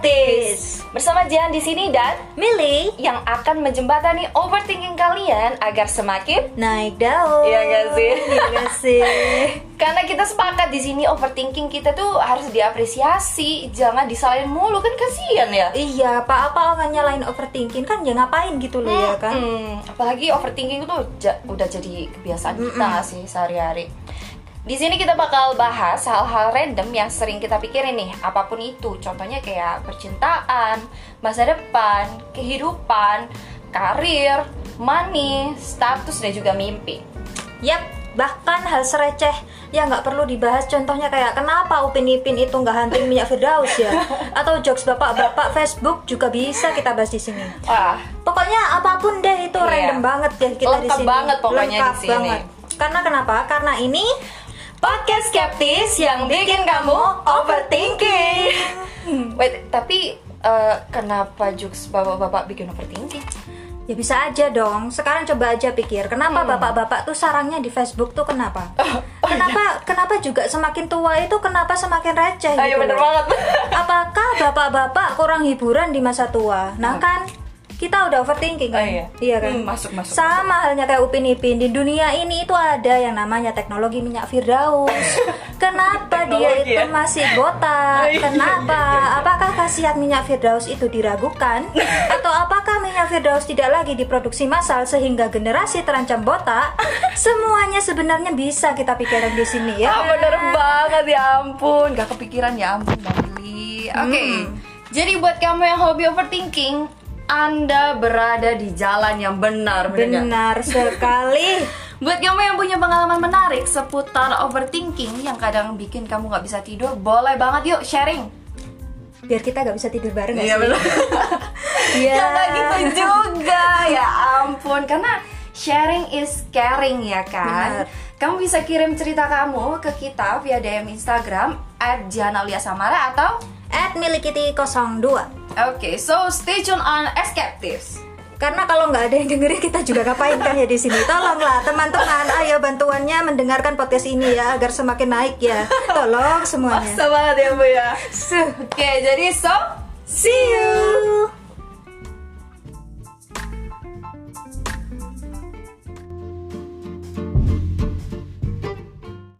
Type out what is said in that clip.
skeptis. Bersama Jihan di sini dan Milih yang akan menjembatani overthinking kalian agar semakin naik daun. Iya nggak sih? Iya nggak sih? karena kita sepakat di sini overthinking kita tuh harus diapresiasi, jangan disalahin mulu kan kasihan ya. Iya, apa apa orang nyalain overthinking kan ya ngapain gitu loh ya kan? Hmm, apalagi overthinking itu ja- udah jadi kebiasaan kita nggak sih sehari-hari. Di sini kita bakal bahas hal-hal random yang sering kita pikirin nih, apa pun itu. Contohnya kayak percintaan, masa depan, kehidupan, karir, money, status dan juga mimpi. Yap, bahkan hal sereceh yang nggak perlu dibahas contohnya kayak kenapa Upin Ipin itu nggak hunting minyak Firdaus ya atau jokes bapak-bapak Facebook juga bisa kita bahas di sini Wah, pokoknya apa pun deh itu Iya. random banget ya kita di Lengkap sini banget pokoknya Lengkap di sini. banget. karena kenapa karena ini podcast skeptis yang bikin kamu overthinking. Wait, tapi eh, kenapa jokes bapak-bapak bikin overthinking? ya bisa aja dong sekarang coba aja pikir kenapa bapak-bapak tuh sarangnya di Facebook tuh kenapa Hmm. oh kenapa kenapa juga semakin tua itu kenapa semakin receh Ayo gitu bener loh? banget. apakah bapak-bapak kurang hiburan di masa tua? Nah kan kita udah overthinking kan? Oh, iya. kan? Hmm, masuk, masuk, Sama halnya kayak Upin Ipin di dunia ini itu ada yang namanya teknologi minyak Firdaus. Kenapa dia itu ya? masih botak? Oh, iya, Kenapa? Apakah khasiat minyak Firdaus itu diragukan? Atau apakah minyak Firdaus tidak lagi diproduksi massal sehingga generasi terancam botak? Semuanya sebenarnya bisa kita pikirkan di sini ya. Ah, bener banget ya ampun, gak kepikiran ya ampun Mbak Lili. Oke, jadi buat kamu yang hobi overthinking, anda berada di jalan yang benar. Benar, sekali. Buat kamu yang punya pengalaman menarik seputar overthinking yang kadang bikin kamu gak bisa tidur, boleh banget yuk sharing. Biar kita gak bisa tidur bareng ya. Iya bener Iya. Ya gitu juga. Ya ampun, karena sharing is caring ya kan. Benar. Kamu bisa kirim cerita kamu ke kita via DM Instagram At Samara atau At @milikiti02. Oke, okay, so stay tune on Escape karena kalau nggak ada yang dengerin kita juga ngapain kan ya di sini? Tolonglah teman-teman ayo bantuannya mendengarkan podcast ini ya agar semakin naik ya. Tolong semuanya. Maksa banget ya bu ya. Oke okay, jadi so see you.